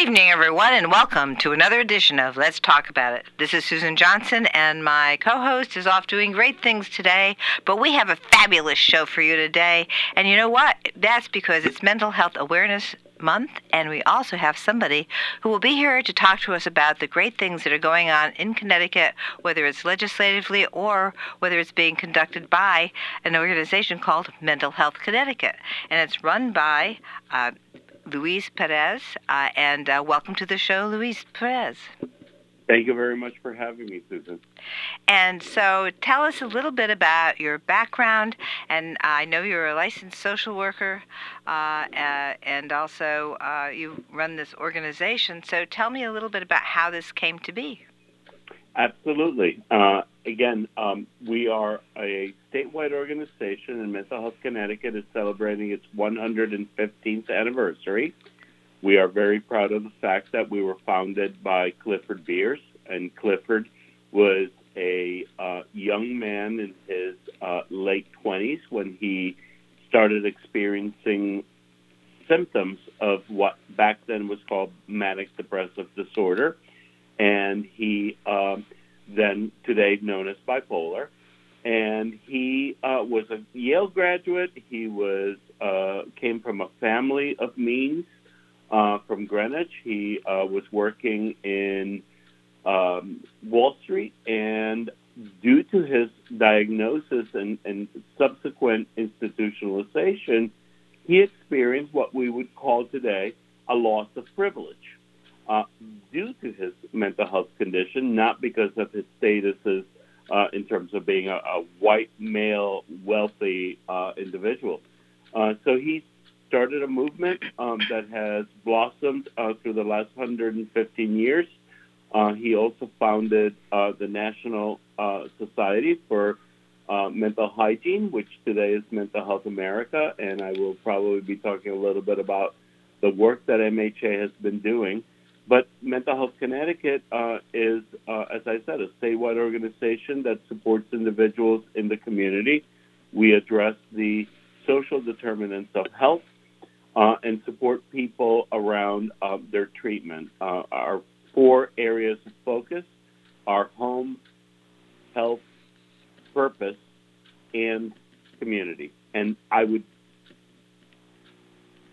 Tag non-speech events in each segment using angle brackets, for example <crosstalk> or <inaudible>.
evening, everyone, and welcome to another edition of Let's Talk About It. This is Susan Johnson, and my co host is off doing great things today, but we have a fabulous show for you today. And you know what? That's because it's Mental Health Awareness Month, and we also have somebody who will be here to talk to us about the great things that are going on in Connecticut, whether it's legislatively or whether it's being conducted by an organization called Mental Health Connecticut. And it's run by uh, Luis Perez, uh, and uh, welcome to the show, Luis Perez. Thank you very much for having me, Susan. And so, tell us a little bit about your background. And I know you're a licensed social worker, uh, uh, and also uh, you run this organization. So, tell me a little bit about how this came to be. Absolutely. Uh, again, um, we are a statewide organization, and Mental Health Connecticut is celebrating its 115th anniversary. We are very proud of the fact that we were founded by Clifford Beers, and Clifford was a uh, young man in his uh, late 20s when he started experiencing symptoms of what back then was called manic depressive disorder. And he um, then today known as bipolar. And he uh, was a Yale graduate. He was uh, came from a family of means uh, from Greenwich. He uh, was working in um, Wall Street, and due to his diagnosis and, and subsequent institutionalization, he experienced what we would call today a loss of privilege. Uh, due to his mental health condition, not because of his statuses uh, in terms of being a, a white male wealthy uh, individual. Uh, so he started a movement um, that has blossomed uh, through the last 115 years. Uh, he also founded the National Society for Mental Hygiene, which today is Mental Health America, and I will probably be talking a little bit about the work that MHA has been doing. But Mental Health Connecticut uh, is, as I said, a statewide organization that supports individuals in the community. We address the social determinants of health uh, and support people around uh, their treatment. Uh, our four areas of focus are home, health, purpose, and community. And I would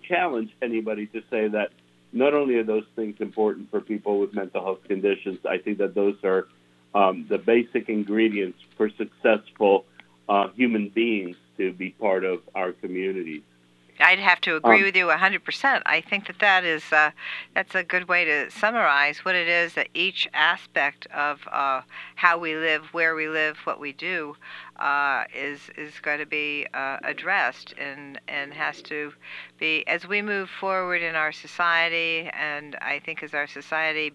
challenge anybody to say that not only are those things important for people with mental health conditions, I think that those are um, the basic ingredients for successful uh, human beings to be part of our communities. I'd have to agree um, with you 100%. I think that that is uh, that's a good way to summarize what it is that each aspect of uh, how we live, where we live, what we do, uh, is is going to be uh, addressed and and has to be as we move forward in our society, and I think as our society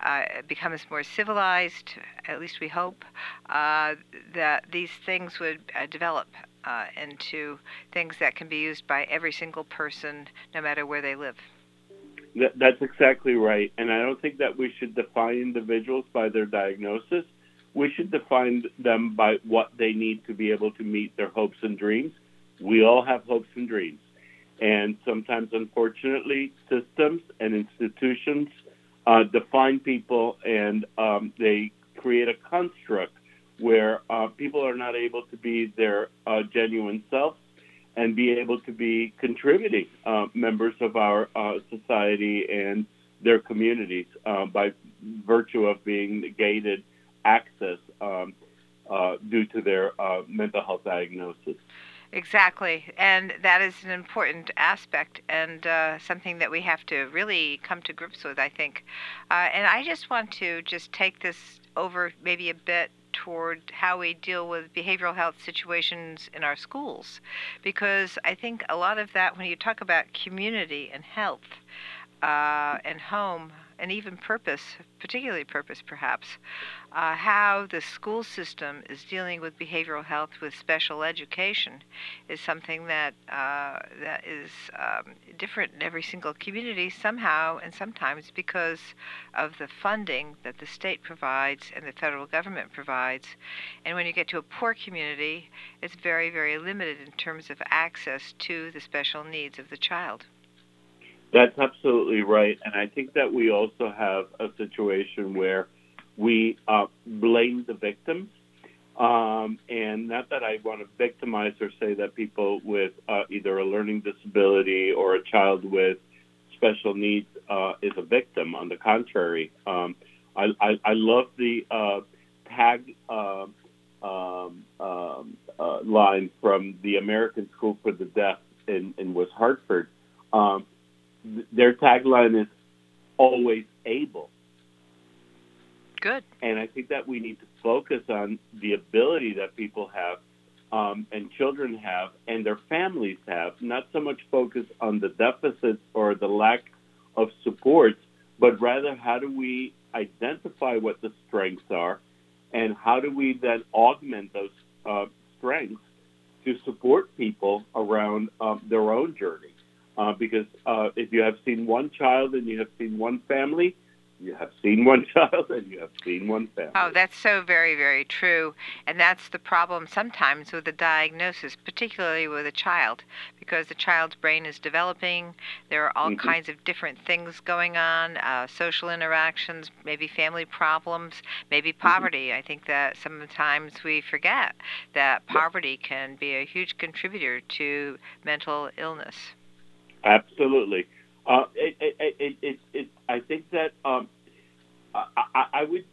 uh, becomes more civilized, at least we hope, uh, that these things would uh, develop uh, into things that can be used by every single person, no matter where they live. That, that's exactly right. And I don't think that we should define individuals by their diagnosis. We should define them by what they need to be able to meet their hopes and dreams. We all have hopes and dreams. And sometimes, unfortunately, systems and institutions uh, define people and um, they create a construct where uh, people are not able to be their uh, genuine selves and be able to be contributing uh, members of our uh, society and their communities uh, by virtue of being negated access um, uh, due to their mental health diagnosis. Exactly, and that is an important aspect and uh, something that we have to really come to grips with, I think. Uh, and I just want to just take this over maybe a bit toward how we deal with behavioral health situations in our schools. Because I think a lot of that, when you talk about community and health uh, and home, and even purpose, particularly purpose perhaps, uh, how the school system is dealing with behavioral health with special education is something that uh, that is um, different in every single community somehow, and sometimes because of the funding that the state provides and the federal government provides. And when you get to a poor community, it's very, very limited in terms of access to the special needs of the child. That's absolutely right. And I think that we also have a situation where we uh, blame the victims. Um, and not that I want to victimize or say that people with uh, either a learning disability or a child with special needs uh, is a victim. On the contrary, um, I, I, I, love the uh, tag uh, um, um, uh, line from the American School for the Deaf in, in West Hartford. Um, their tagline is always able. Good. And I think that we need to focus on the ability that people have um, and children have and their families have, not so much focus on the deficits or the lack of supports, but rather how do we identify what the strengths are and how do we then augment those uh, strengths to support people around um, their own journey. Uh, because uh, if you have seen one child and you have seen one family, you have seen <laughs> one child and you have seen one family. Oh, that's so very, very true. And that's the problem sometimes with the diagnosis, particularly with a child, because the child's brain is developing. There are all mm-hmm. kinds of different things going on uh, social interactions, maybe family problems, maybe mm-hmm. poverty. Mm-hmm. I think that sometimes we forget that poverty can be a huge contributor to mental illness. Absolutely. Uh, it, it, it, it, I think that um, I, I would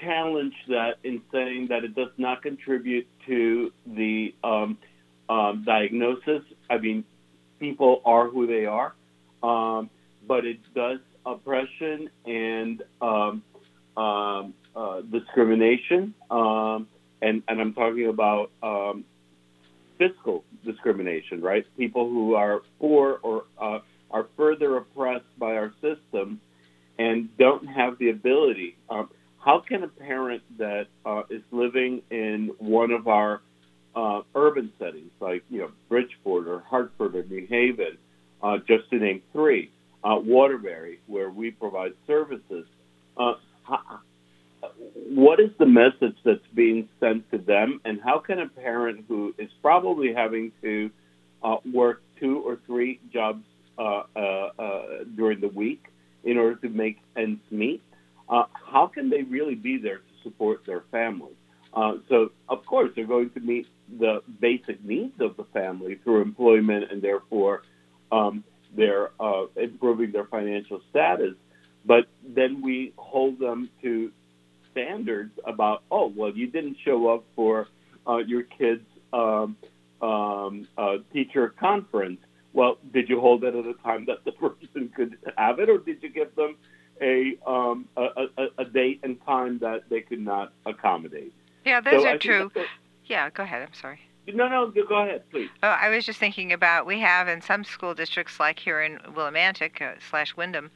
challenge that in saying that it does not contribute to the um, um, diagnosis. I mean, people are who they are, um, but it does oppression and um, um, uh, discrimination, um, and, and I'm talking about fiscal discrimination, right? People who are poor or uh, are further oppressed by our system and don't have the ability. Um, how can a parent that uh, is living in one of our uh, urban settings, like you know Bridgeport or Hartford or New Haven, uh, just to name three, uh, Waterbury, where we provide services, uh, how, what is the message that's being sent to them, and how can a parent who is probably having to uh, work two or three jobs uh, uh, uh, during the week in order to make ends meet, how can they really be there to support their family? so, of course, they're going to meet the basic needs of the family through employment and therefore um, they're uh, improving their financial status. But then we hold them to standards about, oh, well, you didn't show up for uh, your kid's um, um, uh, teacher conference. Well, did you hold it at a time that the <laughs> person could have it, or did you give them a um, a, a, a date and time that they could not accommodate? Yeah, those so are true. Yeah, go ahead. I'm sorry. No, no, go ahead, please. Oh, I was just thinking about we have in some school districts, like here in Willimantic uh, slash Windham,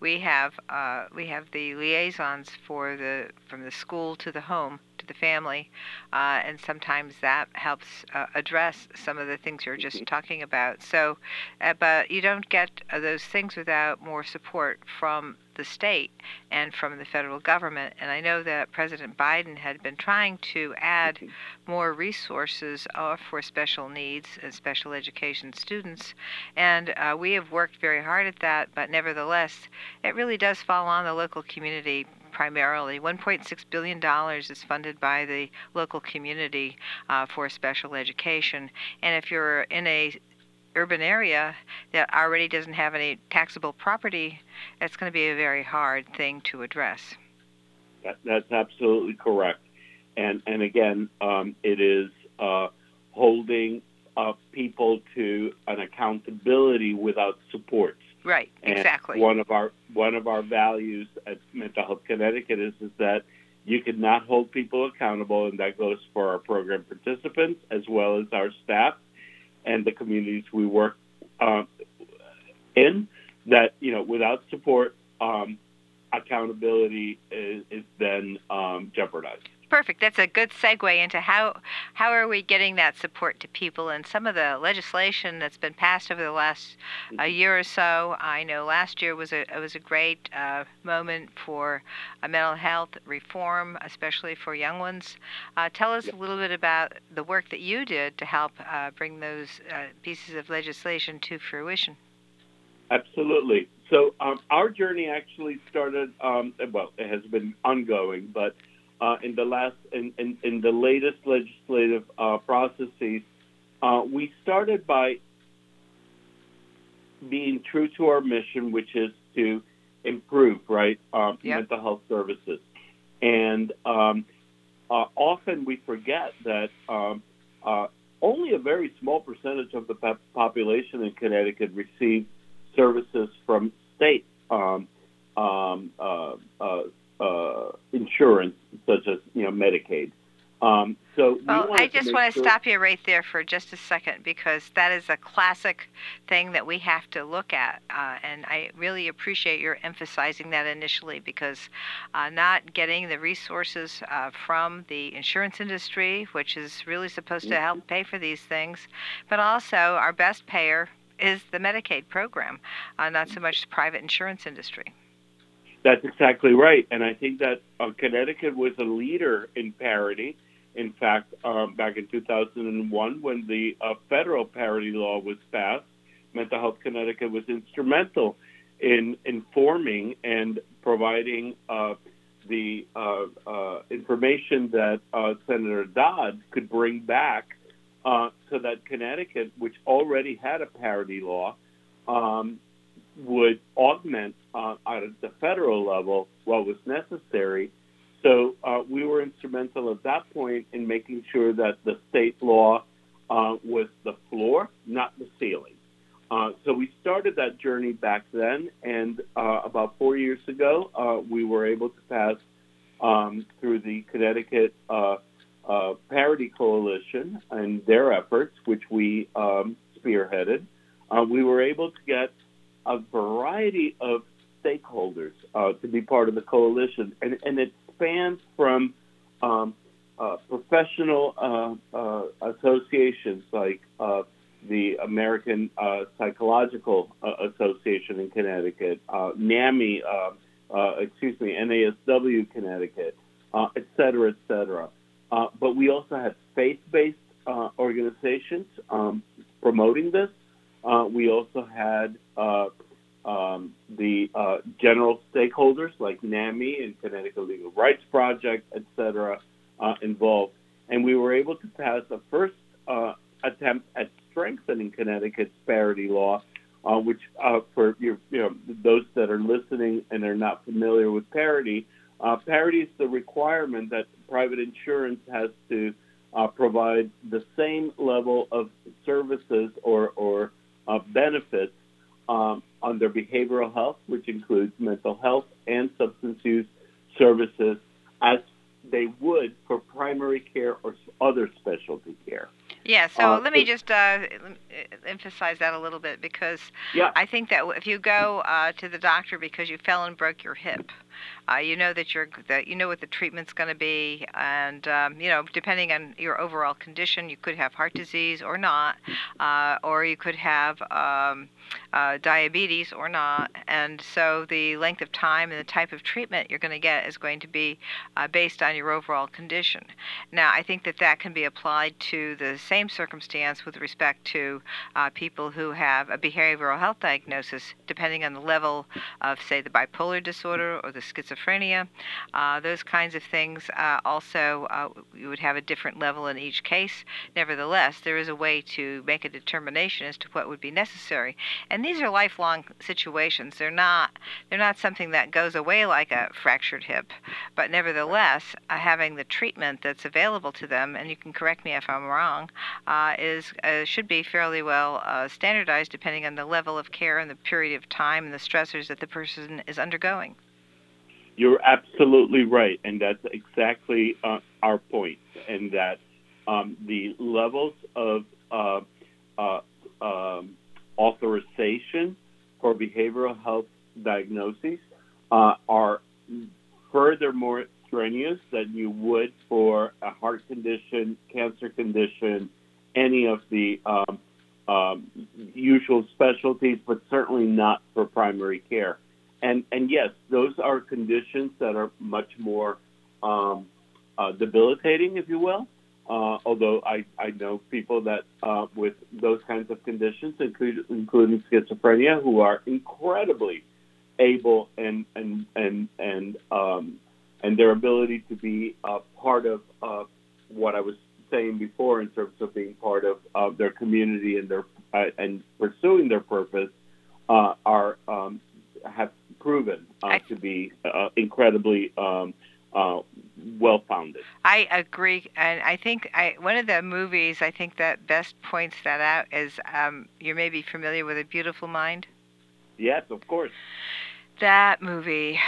we have uh, we have the liaisons for the from the school to the home to the family, uh, and sometimes that helps uh, address some of the things you're just mm-hmm. talking about. So, uh, but you don't get uh, those things without more support from the state and from the federal government. And I know that President Biden had been trying to add more resources uh, for special needs and special education students. And uh, we have worked very hard at that, but nevertheless, it really does fall on the local community primarily. $1.6 billion is funded by the local community uh, for special education. And if you're in a urban area that already doesn't have any taxable property, that's going to be a very hard thing to address. That, that's absolutely correct. And, and again, um, it is uh, holding uh, people to an accountability without supports. Right, and exactly. One of our one of our values at Mental Health Connecticut is, is that you cannot hold people accountable, and that goes for our program participants as well as our staff and the communities we work uh, in. That you know, without support, um, accountability is, is then um, jeopardized perfect. That's a good segue into how how are we getting that support to people and some of the legislation that's been passed over the last uh, mm-hmm. year or so. I know last year was a it was a great uh, moment for uh, mental health reform, especially for young ones. Uh, tell us a little bit about the work that you did to help uh, bring those uh, pieces of legislation to fruition. Absolutely. So um, our journey actually started. Um, well, it has been ongoing, but uh, in the last in, in, in the latest legislative uh, processes, uh, we started by being true to our mission, which is to improve right um, yep. mental health services, and um, uh, often we forget that um, uh, only a very small percentage of the population in Connecticut receive services from state um, um, uh, insurance, such as you know Medicaid. Um, so well, we I just want to sure stop you right there for just a second because that is a classic thing that we have to look at, uh, and I really appreciate your emphasizing that initially because uh, not getting the resources uh, from the insurance industry, which is really supposed to help mm-hmm. pay for these things, but also our best payer is the Medicaid program, uh, not so much the private insurance industry. That's exactly right, and I think that uh, Connecticut was a leader in parity. In fact, um, back in 2001, when the uh, federal parity law was passed, Mental Health Connecticut was instrumental in informing and providing uh, the uh, uh information that uh, Senator Dodd could bring back uh, so that Connecticut, which already had a parity law, um, would augment at the federal level what was necessary so uh, we were instrumental at that point in making sure that the state law uh, was the floor, not the ceiling. Uh, so we started that journey back then, and uh, about four years ago, uh, we were able to pass um, through the Connecticut uh, Parity Coalition and their efforts, which we um, spearheaded. we were able to get a variety of stakeholders to be part of the coalition, and, and it spans from um, uh, professional uh, uh, associations like uh, the American uh, Psychological Association in Connecticut, NAMI, excuse me, NASW Connecticut, et cetera, et cetera. but we also have faith-based organizations um, promoting this. we also had um, the uh, general stakeholders like NAMI and Connecticut Legal Rights Project, et cetera, uh, involved. And we were able to pass a first uh, attempt at strengthening Connecticut's parity law, uh, which uh, for you know, those that are listening and are not familiar with parity, uh, parity is the requirement that private insurance has to provide the same level of services or, or benefits um, their behavioral health, which includes mental health and substance use services, as they would for primary care or other specialty care. Yeah, so uh, let me just uh, emphasize that a little bit because yeah. I think that if you go uh, to the doctor because you fell and broke your hip, uh, you know that you're that you know what the treatment's going to be, and um, you know depending on your overall condition, you could have heart disease or not, uh, or you could have um, uh, diabetes or not, and so the length of time and the type of treatment you're going to get is going to be uh, based on your overall condition. Now, I think that that can be applied to the same circumstance with respect to uh, people who have a behavioral health diagnosis, depending on the level of, say, the bipolar disorder or the schizophrenia. Uh, those kinds of things uh, also uh, you would have a different level in each case. Nevertheless, there is a way to make a determination as to what would be necessary. And these are lifelong situations. They're not they're not something that goes away like a fractured hip, but nevertheless, uh, having the treatment that's available to them, and you can correct me if I'm wrong, uh, is should be fairly well standardized depending on the level of care and the period of time and the stressors that the person is undergoing. You're absolutely right, and that's exactly uh, our point, and that um, the levels of uh, uh, um, authorization for behavioral health diagnoses uh, are furthermore strenuous than you would for a heart condition, cancer condition, any of the um, um usual specialties, but certainly not for primary care and and yes, those are conditions that are much more um, uh, debilitating, if you will. Uh, although I, I know people that uh, with those kinds of conditions, include, including schizophrenia, who are incredibly able and and and and um, and their ability to be a part of uh, what I was saying before in terms of being part of, their community and their uh, and pursuing their purpose uh, are um, have proven uh, to be uh, incredibly um, uh, well founded. I agree, and I think I, one of the movies I think that best points that out is um, you may be familiar with A Beautiful Mind. Yes, of course that movie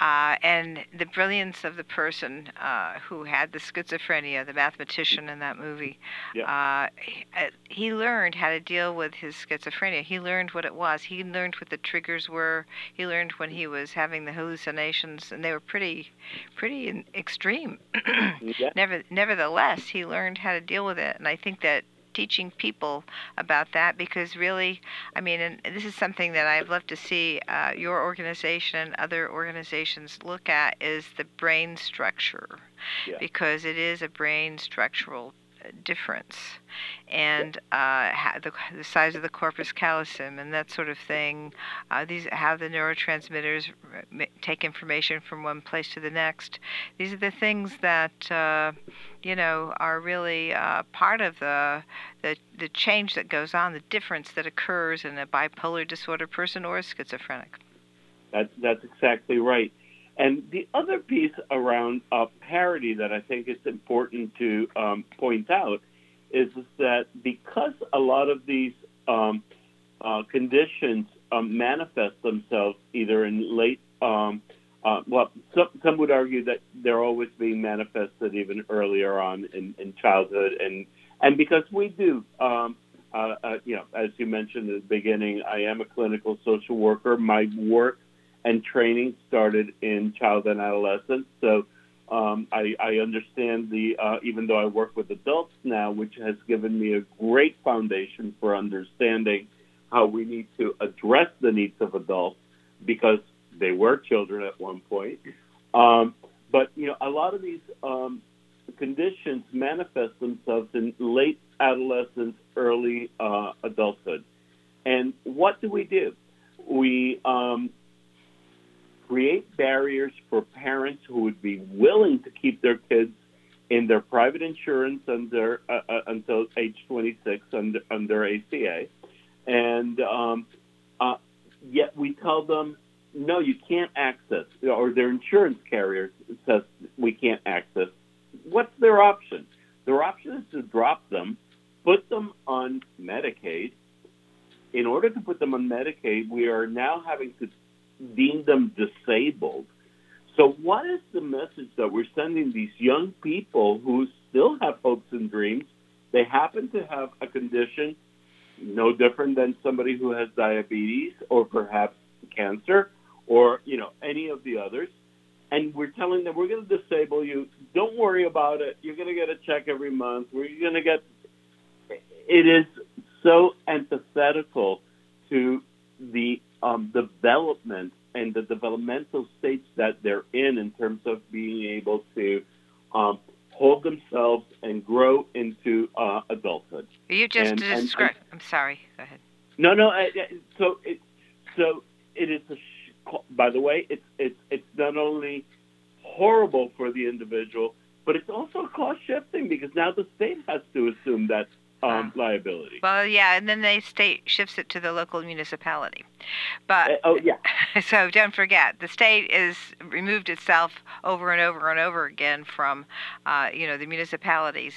uh, and the brilliance of the person uh, who had the schizophrenia, the mathematician in that movie, yeah. uh, he learned how to deal with his schizophrenia. He learned what it was. He learned what the triggers were. He learned when he was having the hallucinations, and they were pretty, pretty extreme. <clears throat> yeah. Never, nevertheless, he learned how to deal with it, and I think that teaching people about that because really, I mean, and this is something that I'd love to see uh, your organization and other organizations look at is the brain structure yeah. because it is a brain structural difference and uh, the, the size of the corpus callosum and that sort of thing. Uh, these how the neurotransmitters take information from one place to the next. These are the things that uh, you know are really uh, part of the, the the change that goes on, the difference that occurs in a bipolar disorder person or a schizophrenic. That's that's exactly right. And the other piece around uh, parity that I think is important to um, point out is, that because a lot of these um, uh, conditions um, manifest themselves either in late, um, uh, well, some, some, would argue that they're always being manifested even earlier on in, in childhood, and and because we do. Um, uh, uh, you know, as you mentioned at the beginning, I am a clinical social worker. My work and training started in child and adolescence. So um, I, I, understand the, uh, even though I work with adults now, which has given me a great foundation for understanding how we need to address the needs of adults because they were children at one point. Um, but, you know, a lot of these um, conditions manifest themselves in late adolescence, early uh, adulthood. And what do we do? We um, create barriers for parents who would be willing to keep their kids in their private insurance under uh, uh, until age 26 under under ACA, and um, uh, yet we tell them no, you can't access, or their insurance carrier says we can't access. What's their option? Their option is to drop them, put them on Medicaid. In order to put them on Medicaid, we are now having to deem them disabled. So, what is the message that we're sending these young people who still have hopes and dreams? They happen to have a condition no different than somebody who has diabetes or perhaps cancer or you know any of the others and we're telling them we're going to disable you don't worry about it you're going to get a check every month we're going to get it is so antithetical to the um, development and the developmental stage that they're in in terms of being able to um, hold themselves and grow into uh, adulthood. You just described. I'm sorry. Go ahead. No, no. I, so it, so it is. A, by the way, it's it's it's not only horrible for the individual, but it's also cost shifting because now the state has to assume that um, liability. Well, yeah, and then the state shifts it to the local municipality. But uh, oh yeah. <laughs> So don't forget, the state is removed itself over and over and over again from, uh, you know, the municipalities,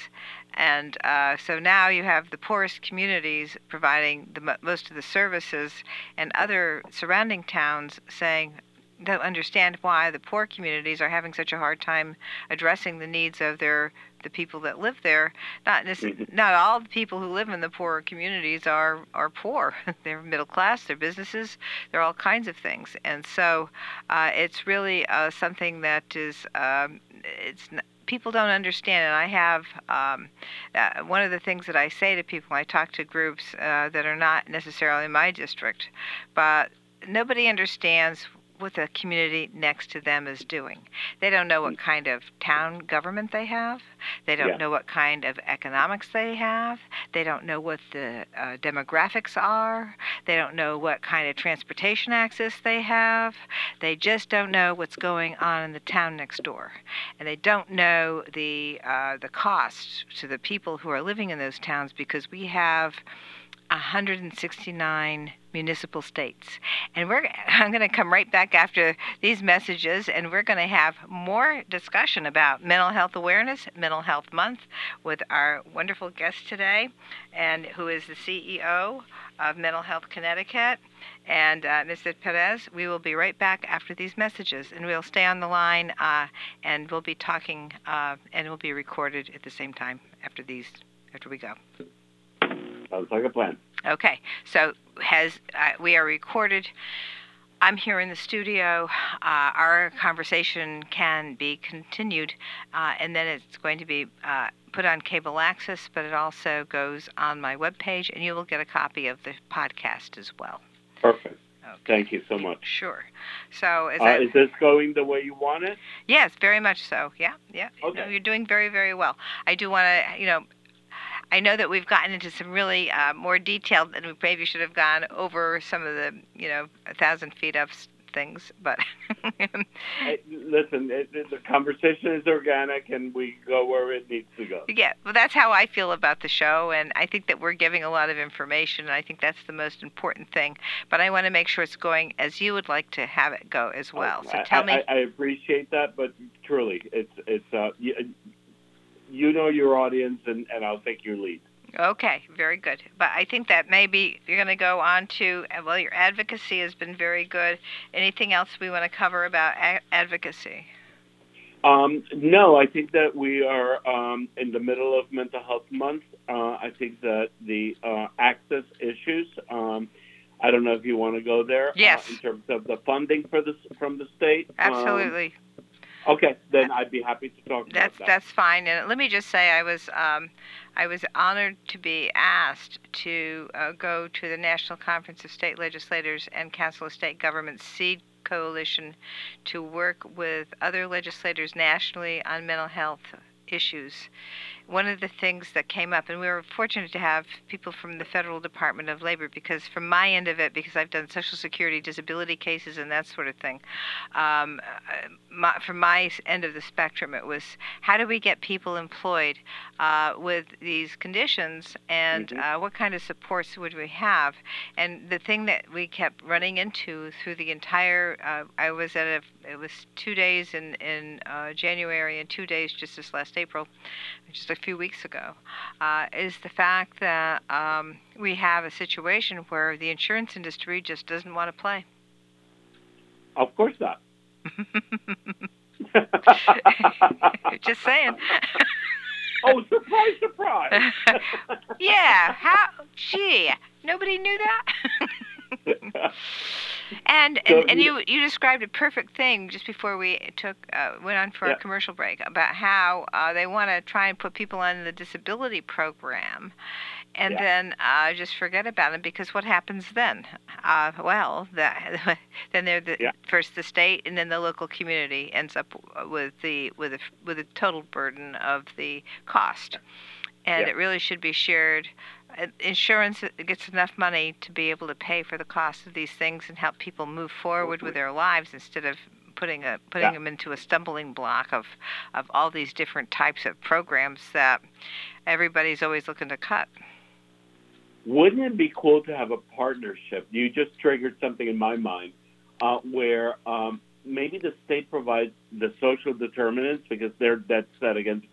and uh, so now you have the poorest communities providing the most of the services, and other surrounding towns saying, don't understand why the poor communities are having such a hard time addressing the needs of their the people that live there. Not mm-hmm. not all the people who live in the poorer communities are are poor. <laughs> they're middle class. They're businesses. They're all kinds of things. And so uh, it's really uh, something that is um, it's. people don't understand, and I have um, uh, one of the things that I say to people I talk to groups uh, that are not necessarily in my district, but nobody understands what the community next to them is doing. They don't know what kind of town government they have. They don't Yeah. know what kind of economics they have. They don't know what the uh, demographics are. They don't know what kind of transportation access they have. They just don't know what's going on in the town next door, and they don't know the uh, the cost to the people who are living in those towns because we have 169 municipal states. And we're <laughs> I'm going to come right back after these messages and we're going to have more discussion about mental health awareness, mental health month with our wonderful guest today and who is the CEO of Mental Health Connecticut and uh, Mr. Perez. We will be right back after these messages and we'll stay on the line uh, and we'll be talking uh, and we'll be recorded at the same time after these after we go. Sounds like a plan. Okay, so has uh, we are recorded. I'm here in the studio. Uh, our conversation can be continued, uh, and then it's going to be uh, put on cable access, but it also goes on my webpage, and you will get a copy of the podcast as well. Perfect. Okay. Thank you so much. Sure. So as Uh, is this going the way you want it? Yes, very much so. Yeah, yeah. You know, Okay. you're doing very, very well. I do want to, you know, I know that we've gotten into some really uh, more detailed, and we maybe should have gone over some of the, you know, a thousand feet up things, but <laughs> Hey, listen, it, it- the conversation is organic, and we go where it needs to go. yeah, well, that's how I feel about the show, and I think that we're giving a lot of information, and I think that's the most important thing. But I want to make sure it's going as you would like to have it go as well. So tell I, me. I, I appreciate that, but truly, it's it's uh, you, know your audience, and, and I'll take your lead. Okay, very good. But I think that maybe you're going to go on to, uh, well, your advocacy has been very good. Anything else we want to cover about a- advocacy? Um, no, I think that we are um, in the middle of Mental Health Month. Uh, I think that the uh, access issues. Um, I don't know if you want to go there. Yes. Uh, in terms of the funding for this from the state. Um, Absolutely. Okay, then I'd be happy to talk that's about that. that's fine. And let me just say, I was um, I was honored to be asked to uh, go to the National Conference of State Legislators and Council of State Governments Seed Coalition to work with other legislators nationally on mental health issues. One of the things that came up, and we were fortunate to have people from the Federal Department of Labor, because from my end of it, because I've done Social Security disability cases and that sort of thing, um, uh, my, from my end of the spectrum, it was how do we get people employed uh, with these conditions, and Mhm. uh, what kind of supports would we have? And the thing that we kept running into through the entire, uh, I was at a, it was two days in in uh, January and two days just this last April, just a few weeks ago, uh, is the fact that um, we have a situation where the insurance industry just doesn't want to play. Of course not. <laughs> just saying. <laughs> oh, surprise, surprise! <laughs> yeah. How? Gee, nobody knew that. <laughs> and So, and, and you- you described a perfect thing just before we took uh, went on for Yeah. a commercial break about how uh, they want to try and put people on the disability program. And Yeah. then uh, just forget about them because what happens then? Uh, well, the, <laughs> then they're the, Yeah. first the state and then the local community ends up with the with a, with a total burden of the cost, and it really should be shared. Uh, Insurance gets enough money to be able to pay for the cost of these things and help people move forward with their lives instead of putting a putting Yeah. them into a stumbling block of of all these different types of programs that everybody's always looking to cut. Wouldn't it be cool to have a partnership? You just triggered something in my mind uh, where um, maybe the state provides the social determinants because they're dead set against,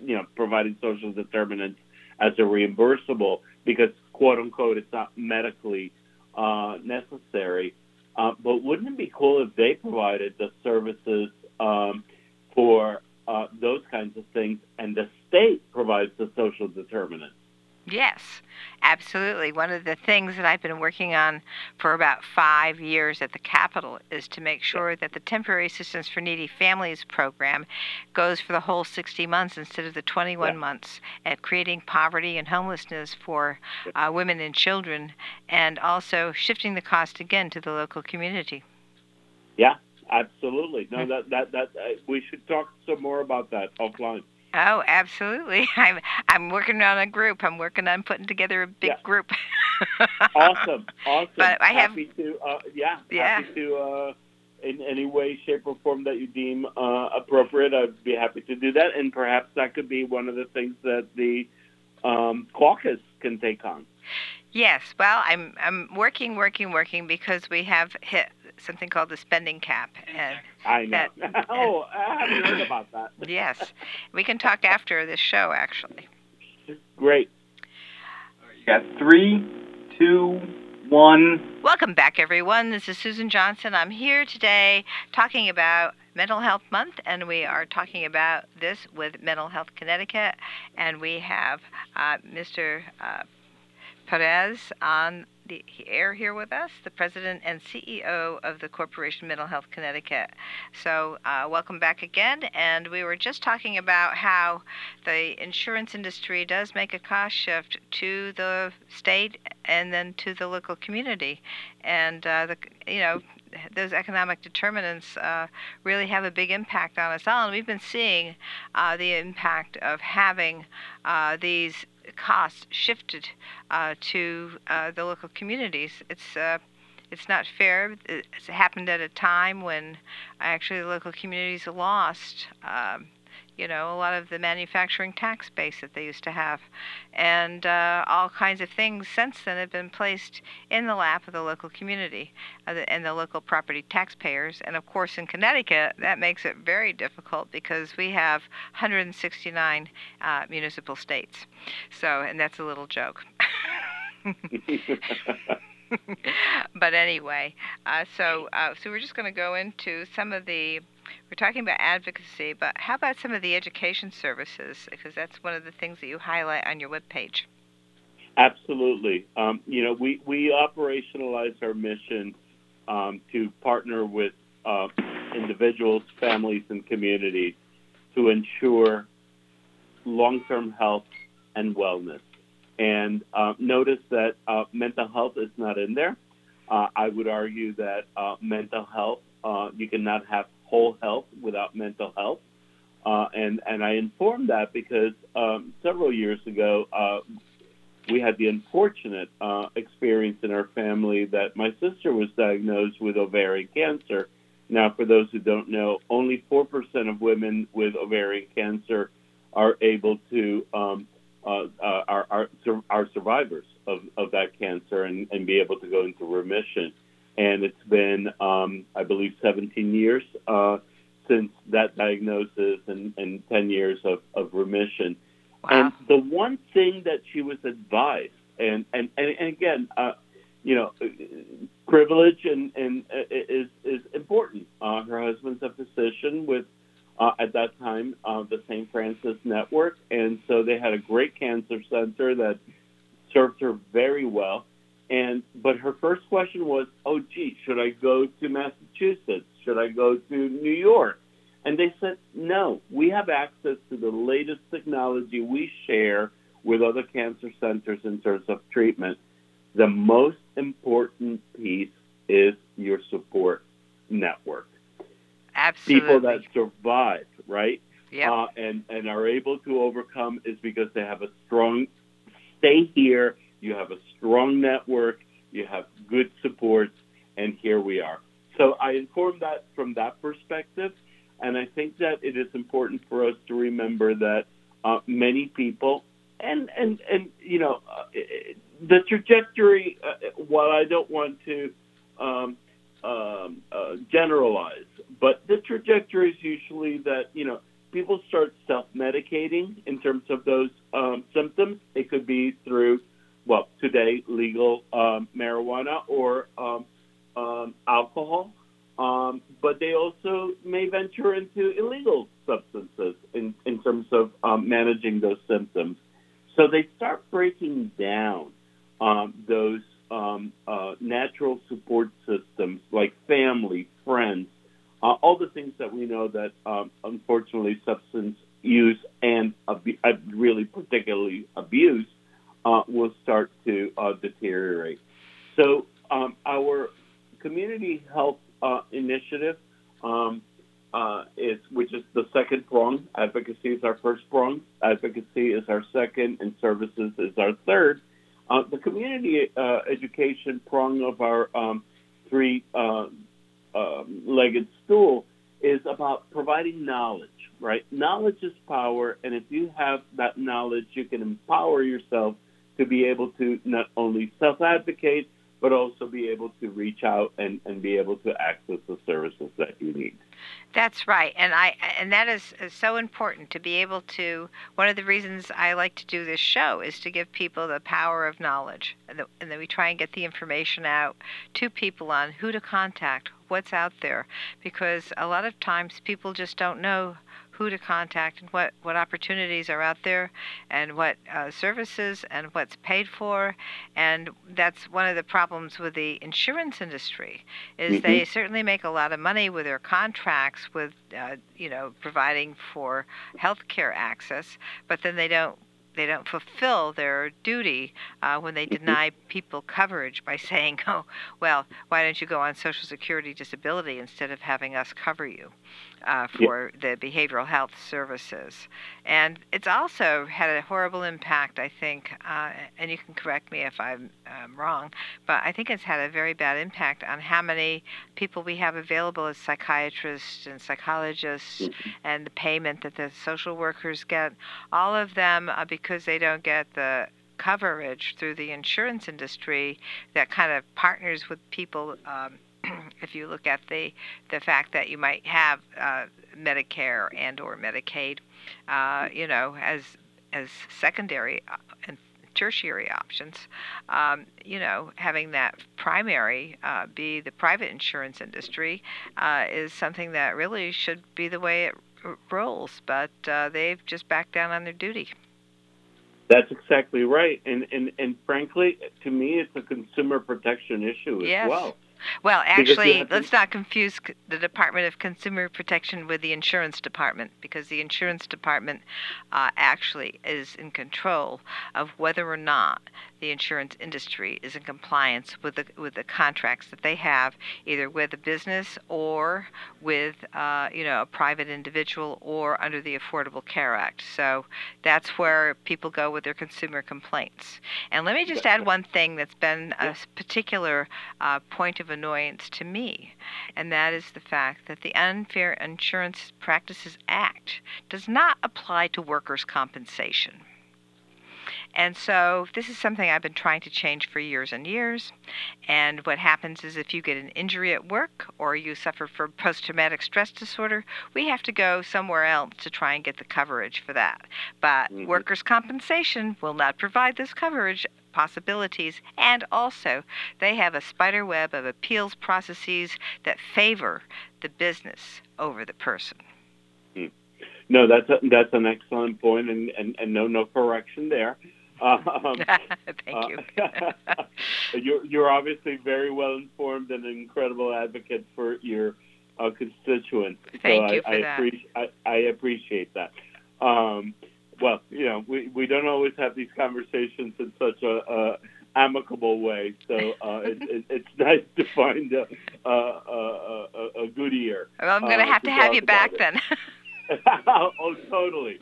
you know, providing social determinants as a reimbursable because quote unquote it's not medically uh, necessary. Uh, but wouldn't it be cool if they provided the services um, for uh, those kinds of things and the state provides the social determinants? Yes, absolutely. One of the things that I've been working on for about five years at the Capitol is to make sure that the Temporary Assistance for Needy Families program goes for the whole 60 months instead of the 21 Yeah. months at creating poverty and homelessness for uh, women and children and also shifting the cost again to the local community. Yeah, absolutely. No, that that that uh, we should talk some more about that offline. Oh, absolutely. <laughs> I'm I'm working on a group. I'm working on putting together a big Yeah. group. <laughs> Awesome, awesome. But I have- to, uh, yeah, Yeah. happy to, uh, in any way, shape, or form that you deem uh, appropriate. I'd be happy to do that, and perhaps that could be one of the things that the um, caucus can take on. Yes, well, I'm I'm working, working, working because we have hit something called the spending cap, and I know. That- <laughs> oh, I haven't heard about that. <laughs> yes, we can talk after this show. Actually, Great. You got three, two, one. welcome back, everyone. This is Susan Johnson. I'm here today talking about Mental Health Month, and we are talking about this with Mental Health Connecticut, and we have uh, Mr. Uh, Perez on the air here with us, the president and CEO of the Corporation Mental Health Connecticut. So, uh, welcome back again. And we were just talking about how the insurance industry does make a cost shift to the state and then to the local community, and uh, the you know those economic determinants uh, really have a big impact on us all. And we've been seeing uh, the impact of having uh, these costs shifted uh, to uh, the local communities. It's uh, it's not fair. It's happened at a time when actually the local communities lost, um, you know, a lot of the manufacturing tax base that they used to have, and uh, all kinds of things since then have been placed in the lap of the local community uh, and the local property taxpayers. And of course, in Connecticut, that makes it very difficult because we have 169 uh, municipal states. So, and that's a little joke. <laughs> <laughs> but anyway, uh, so uh, so we're just going to go into some of the. We're talking about advocacy, but how about some of the education services? Because that's one of the things that you highlight on your webpage. Absolutely. Um, you know, we, we operationalize our mission um, to partner with uh, individuals, families, and communities to ensure long term health and wellness. And uh, notice that uh, mental health is not in there. Uh, I would argue that uh, mental health, uh, you cannot have whole health without mental health. Uh, and, and I informed that because um, several years ago, uh, we had the unfortunate uh, experience in our family that my sister was diagnosed with ovarian cancer. Now, for those who don't know, only 4% of women with ovarian cancer are able to, um, uh, uh, are, are, are survivors of, of that cancer and, and be able to go into remission. And it's been, um, I believe, 17 years uh, since that diagnosis and, and 10 years of, of remission. Wow. And the one thing that she was advised, and and and, and again, uh, you know, uh, privilege and and uh, is is important. Uh, her husband's a physician with. Uh, at that time, uh, the St. Francis Network, and so they had a great cancer center that served her very well. And but her first question was, "Oh, gee, should I go to Massachusetts? Should I go to New York?" And they said, no, we have access to the latest technology we share with other cancer centers in terms of treatment. The most important piece is your support network. Absolutely. People that survive, right? yep. Uh, and, and are able to overcome is because they have a strong, stay here, you have a strong network, you have good support, and here we are. So I inform that from that perspective. And I think that it is important for us to remember that uh, many people, and and and you know, uh, the trajectory. Uh, while I don't want to um, um, uh, generalize, but the trajectory is usually that you know people start self-medicating in terms of those um, symptoms. It could be through, well, today legal um, marijuana or um, um, alcohol um, but they also may venture into illegal substances in, in terms of um, managing those symptoms. So they start breaking down um, those um, uh, natural support systems like family, friends, uh, all the things that we know that um, unfortunately substance use and abu- uh, really particularly abuse uh, will start to uh, deteriorate. So um, our community health uh, initiative, um, uh, is which is the second prong. Advocacy is our first prong. Advocacy is our second, and services is our third. Uh, the community education prong of our um, three uh, um, stool is about providing knowledge, right? Knowledge is power, and if you have that knowledge, you can empower yourself to be able to not only self advocate, but also be able to reach out and, and be able to access the services that you need. That's right, and I and that is, is, so important to be able to. One of the reasons I like to do this show is to give people the power of knowledge, and, the, and then we try and get the information out to people on who to contact, what's out there, because a lot of times people just don't know who to contact and what, what opportunities are out there and what uh, services and what's paid for. And that's one of the problems with the insurance industry is mm-hmm. they certainly make a lot of money with their contracts with, uh, you know, providing for health care access, but then they don't they don't fulfill their duty uh, when they mm-hmm. deny people coverage by <laughs> saying, "Oh, well, why don't you go on Social Security disability instead of having us cover you?" uh, for the behavioral health services. And it's also had a horrible impact, I think, uh, and you can correct me if I'm um, wrong, but I think it's had a very bad impact on how many people we have available as psychiatrists and psychologists mm-hmm. and the payment that the social workers get. All of them, uh, because they don't get the coverage through the insurance industry that kind of partners with people. Um, <clears throat> if you look at the the fact that you might have uh, Medicare and or Medicaid, uh, you know, as as secondary uh, and tertiary options, um, you know, having that primary uh, be the private insurance industry uh, is something that really should be the way it rolls. But uh, they've just backed down on their duty. That's exactly right, and and and frankly, to me, it's a consumer protection issue as yes. well. Well, actually, let's not confuse the Department of Consumer Protection with the Insurance Department because the Insurance Department uh, actually is in control of whether or not the insurance industry is in compliance with the with the contracts that they have, either with a business or with uh, you know a private individual or under the Affordable Care Act. So that's where people go with their consumer complaints. And let me just add one thing that's been a particular uh, point of annoyance to me, and that is the fact that the Unfair Insurance Practices Act does not apply to workers' compensation. And so this is something I've been trying to change for years and years. And what happens is if you get an injury at work or you suffer from post traumatic stress disorder, we have to go somewhere else to try and get the coverage for that. But mm-hmm. workers' compensation will not provide this coverage possibilities, and also they have a spider web of appeals processes that favor the business over the person. Hmm. No, that's a, that's an excellent point, and, and, and no no correction there. Um, <laughs> Thank you. Uh, <laughs> you're, you're obviously very well informed and an incredible advocate for your uh, constituents. Thank so you I, I, appreciate, I, I, appreciate that. Um, well, you know, we, we don't always have these conversations in such a, a amicable way, so uh, <laughs> it, it, it's nice to find a, a, a, a good ear. Well, I'm going to have to have you back then. <laughs> oh, totally.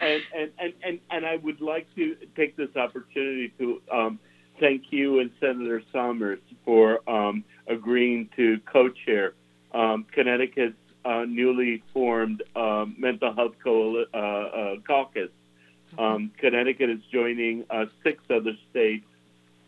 and, and, and, and, and I would like to take this opportunity to um, thank you and Senator Somers for um, agreeing to co-chair um, Connecticut's uh, newly formed um, mental health co- uh, uh, caucus. Um, Connecticut is joining uh, six other states,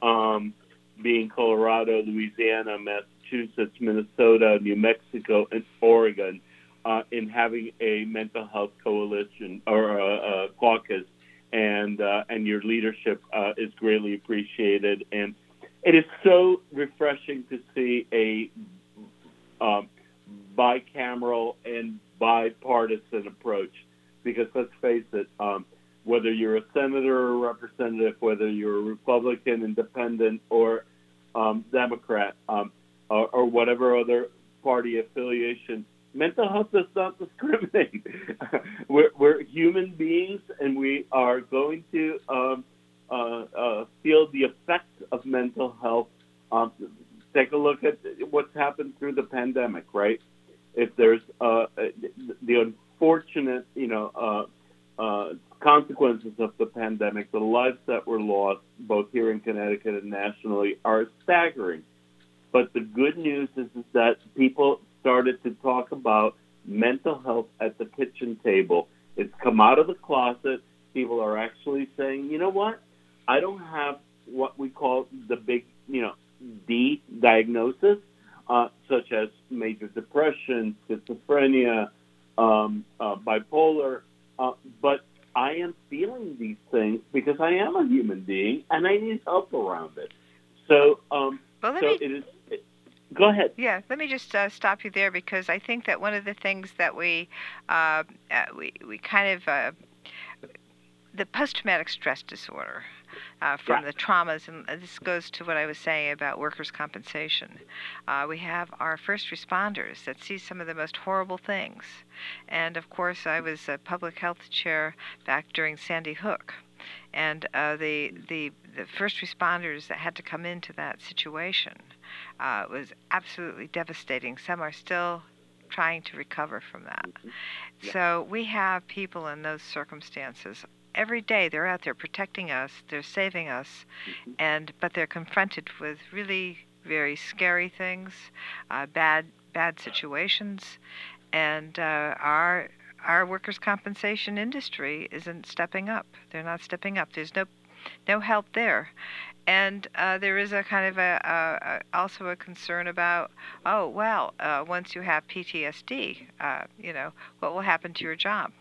um, being Colorado, Louisiana, Massachusetts, Minnesota, New Mexico, and Oregon uh, in having a mental health coalition or a, a caucus, and uh, and your leadership uh, is greatly appreciated. And it is so refreshing to see a um, bicameral and bipartisan approach, because let's face it. Um, whether you're a senator or a representative, whether you're a Republican, Independent, or um, Democrat, um, or, or, whatever other party affiliation, mental health does not <laughs> discriminate. we're, we're, human beings, and we are going to um, uh, uh, feel the effects of mental health. Um, take a look at at what's happened through the pandemic, right? If there's uh, the unfortunate, you know, uh, uh, consequences of the pandemic, the lives that were lost, both here in Connecticut and nationally, are staggering. But the good news is, is that people started to talk about mental health at the kitchen table. It's come out of the closet. People are actually saying, you know what? I don't have what we call the big, you know, D diagnosis, uh, such as major depression, schizophrenia, um, uh, bipolar, uh, but I am feeling these things because I am a human being and I need help around it. So, um, well, so me, it is. Go ahead. Yeah, let me just uh, stop you there because I think that one of the things that we uh, uh, we we kind of uh, the post-traumatic stress disorder uh, from yeah. the traumas, and this goes to what I was saying about workers' compensation. Uh, we have our first responders that see some of the most horrible things, and of course, I was a public health chair back during Sandy Hook, and uh, the the the first responders that had to come into that situation uh, was absolutely devastating. Some are still trying to recover from that. Mm-hmm. Yeah. So we have people in those circumstances every day they're out there protecting us, they're saving us, mm-hmm. and but they're confronted with really very scary things, uh, bad bad situations, and uh, our our workers' compensation industry isn't stepping up. They're not stepping up. There's no no help there. And uh, there is a kind of a, a, a, also a concern about oh well uh, once you have PTSD uh, you know what will happen to your job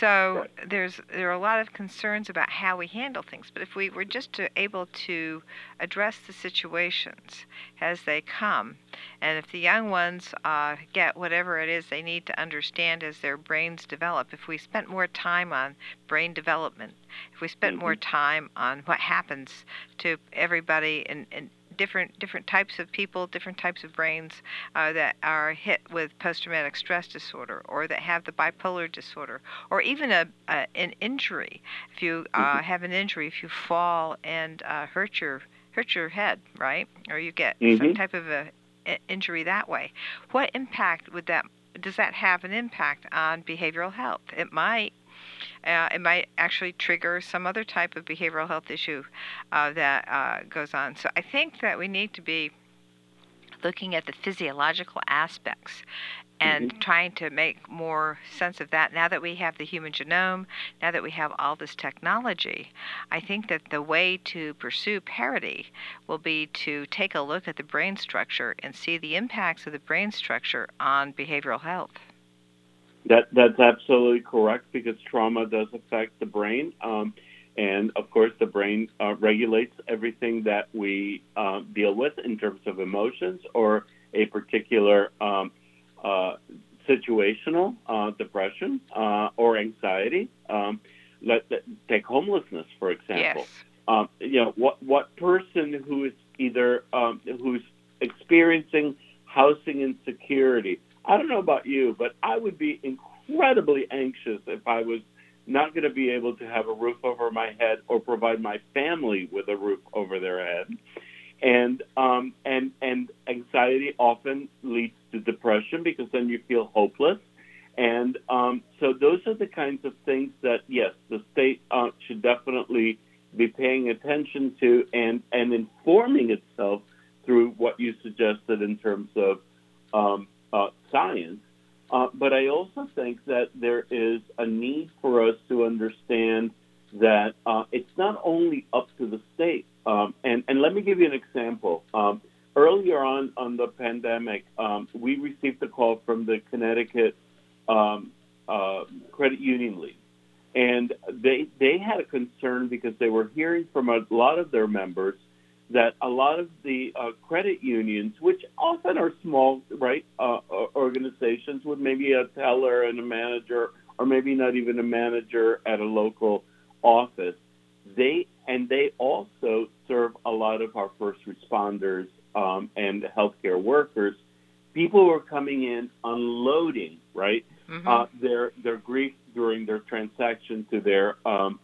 so right. there's there are a lot of concerns about how we handle things. But if we were just to, able to address the situations as they come, and if the young ones uh, get whatever it is they need to understand as their brains develop, if we spent more time on brain development, if we spent mm-hmm. more time on what happens to everybody in, in different different types of people, different types of brains uh, that are hit with post-traumatic stress disorder, or that have the bipolar disorder, or even a, a an injury. If you uh, mm-hmm. have an injury, if you fall and uh, hurt your hurt your head, right, or you get mm-hmm. some type of a, a injury that way, what impact would that does that have an impact on behavioral health? It might uh, it might actually trigger some other type of behavioral health issue uh, that uh, goes on. So I think that we need to be looking at the physiological aspects and mm-hmm. trying to make more sense of that. Now that we have the human genome, now that we have all this technology, I think that the way to pursue parity will be to take a look at the brain structure and see the impacts of the brain structure on behavioral health. That that's absolutely correct because trauma does affect the brain, um, and of course the brain uh, regulates everything that we uh, deal with in terms of emotions or a particular um, uh, situational uh, depression uh, or anxiety. Um, let, let, take homelessness for example. Yes. Um, you know what what person who is either um, who's experiencing housing insecurity I don't know about you, but I would be incredibly anxious if I was not going to be able to have a roof over my head or provide my family with a roof over their head. And um, and and anxiety often leads to depression because then you feel hopeless. And um, so those are the kinds of things that yes, the state uh, should definitely be paying attention to and and informing itself through what you suggested in terms of um, uh, science. Uh, but I also think that there is a need for us to understand that uh, it's not only up to the state. Um, and, and let me give you an example. Um, earlier on on the pandemic, um, we received a call from the Connecticut um, uh, Credit Union League. And they, they had a concern because they were hearing from a lot of their members that a lot of the uh, credit unions, which often are small, right, uh, organizations with maybe a teller and a manager, or maybe not even a manager at a local office, they and they also serve a lot of our first responders um, and healthcare workers. People who are coming in unloading, right, mm-hmm. uh, their their grief during their transaction to their um, um,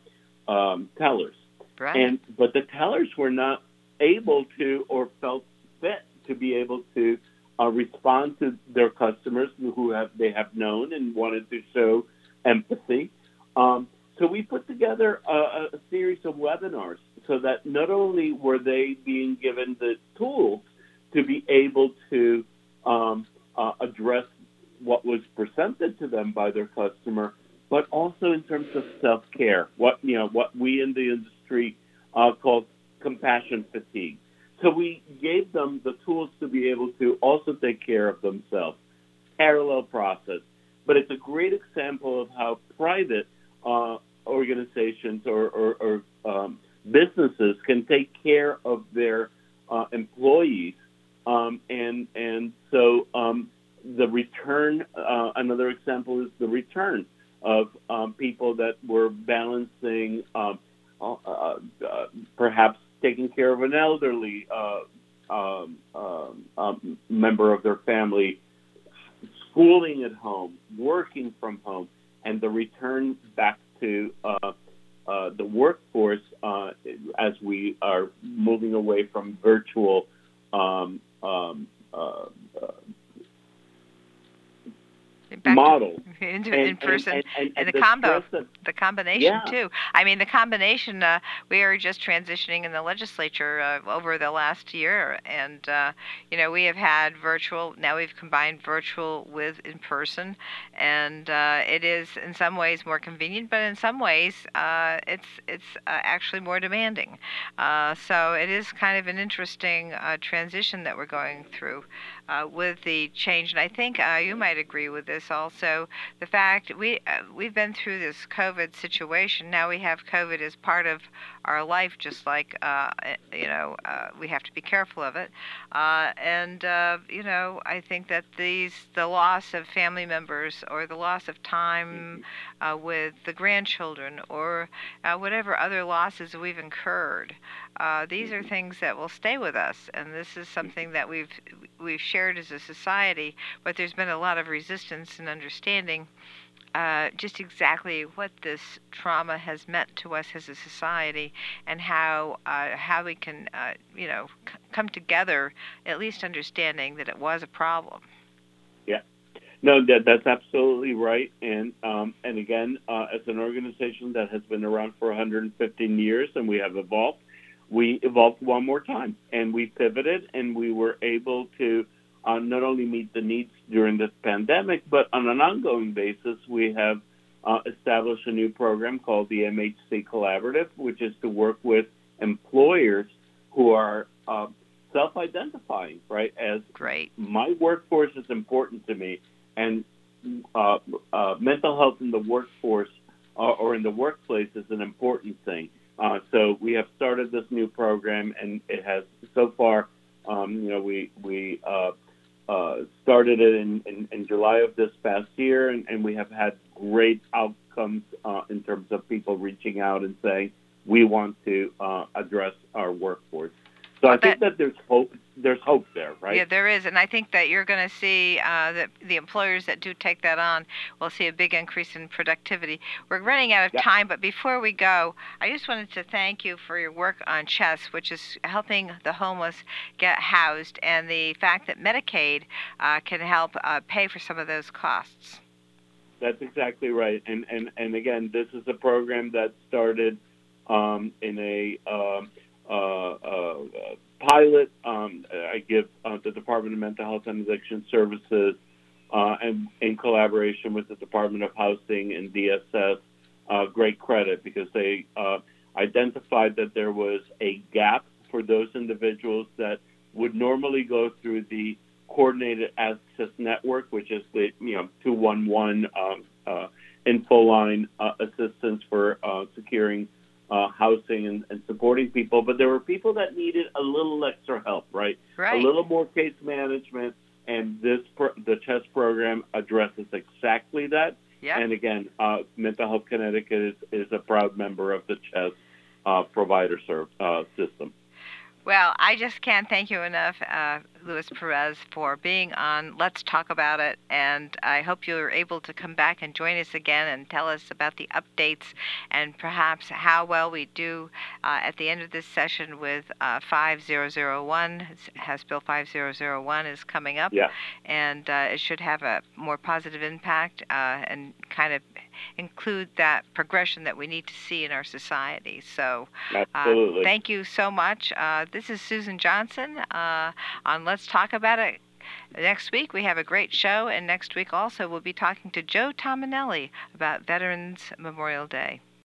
customers who have they have known and wanted to show empathy. Um, so we put together a, a series of webinars so that not only were they being given the tools to be able to um, uh, address what was presented to them by their customer, but also in terms of self-care, what you know, what we in the industry uh, call compassion fatigue. So we gave them the tools to be able to also take care of themselves. Parallel process, but it's a great example of how private uh, organizations or, or, or um, businesses can take care of their uh, employees, um, and and so um, the return. Uh, another example is the return of um, people that were balancing, um, uh, uh, perhaps taking care of an elderly uh, um, member of their family, schooling at home, working from home, and the return back to uh, uh, the workforce uh, as we are moving away from virtual um, um, uh, model. <laughs> into and, in person. and, and, and the, the, combo that, the combination yeah. too. I mean the combination uh, we are just transitioning in the legislature uh, over the last year. And uh, you know we have had virtual now we've combined virtual with in person. And uh, it is in some ways more convenient but in some ways uh, it's it's uh, actually more demanding. So it is kind of an interesting transition that we're going through with the change and i think you might agree with this also. The fact we uh, we've been through this COVID situation. Now we have COVID as part of our life, just like uh, eh, you know uh, we have to be careful of it. Uh, and uh, you know I think that these the loss of family members or the loss of time uh, with the grandchildren or whatever other losses we've incurred. These are things that will stay with us, and this is something that we've we've shared as a society. But there's been a lot of resistance and understanding uh, just exactly what this trauma has meant to us as a society and how uh, how we can uh, you know c- come together at least understanding that it was a problem. Yeah, no, that that's absolutely right. And um, and again, uh, as an organization that has been around for 115 years and we have evolved, we evolved one more time and we pivoted and we were able to uh, not only meet the needs during this pandemic, but on an ongoing basis, we have uh, established a new program called the MHC Collaborative, which is to work with employers who are uh, self-identifying, right? As Great. my workforce is important to me, and uh, uh, mental health in the workforce uh, or in the workplace is an important thing. So we have started this new program, and it has so far. Um, you know, we we uh, uh, started it in, in, in, July of this past year, and, and we have had great outcomes uh, in terms of people reaching out and saying, we want to uh, address our workforce. So I think that there's hope. There's hope there, right? Yeah, there is, and I think that you're going to see uh, that the employers that do take that on will see a big increase in productivity. We're running out of yeah. time, but before we go, I just wanted to thank you for your work on Chess, which is helping the homeless get housed, and the fact that Medicaid uh, can help uh, pay for some of those costs. That's exactly right, and and and again, this is a program that started um, in a um, pilot. Um, I give uh, the Department of Mental Health and Addiction Services, and in collaboration with the Department of Housing and DSS, great credit because they identified that there was a gap for those individuals that would normally go through the coordinated access network, which is the you know 211 um, uh, info line uh, assistance for uh, securing uh, housing and, and, supporting people, but there were people that needed a little extra help, right? Right. A little more case management, and this pro- the CHESS program addresses exactly that. Yeah. And again, uh, Mental Health Connecticut is, is a proud member of the CHESS uh, provider serve, uh, system. Well, I just can't thank you enough, uh, Luis Perez for being on Let's Talk About It. And I hope you're able to come back and join us again and tell us about the updates and perhaps how well we do uh, at the end of this session with uh, 5001. House Bill 5001 is coming up. Yeah. And uh, it should have a more positive impact uh, and kind of include that progression that we need to see in our society. So, uh, thank you so much. Uh, this is Susan Johnson uh, on Let's Talk About It. Next week, we have a great show, and next week also, we'll be talking to Joe Tominelli about Veterans Memorial Day.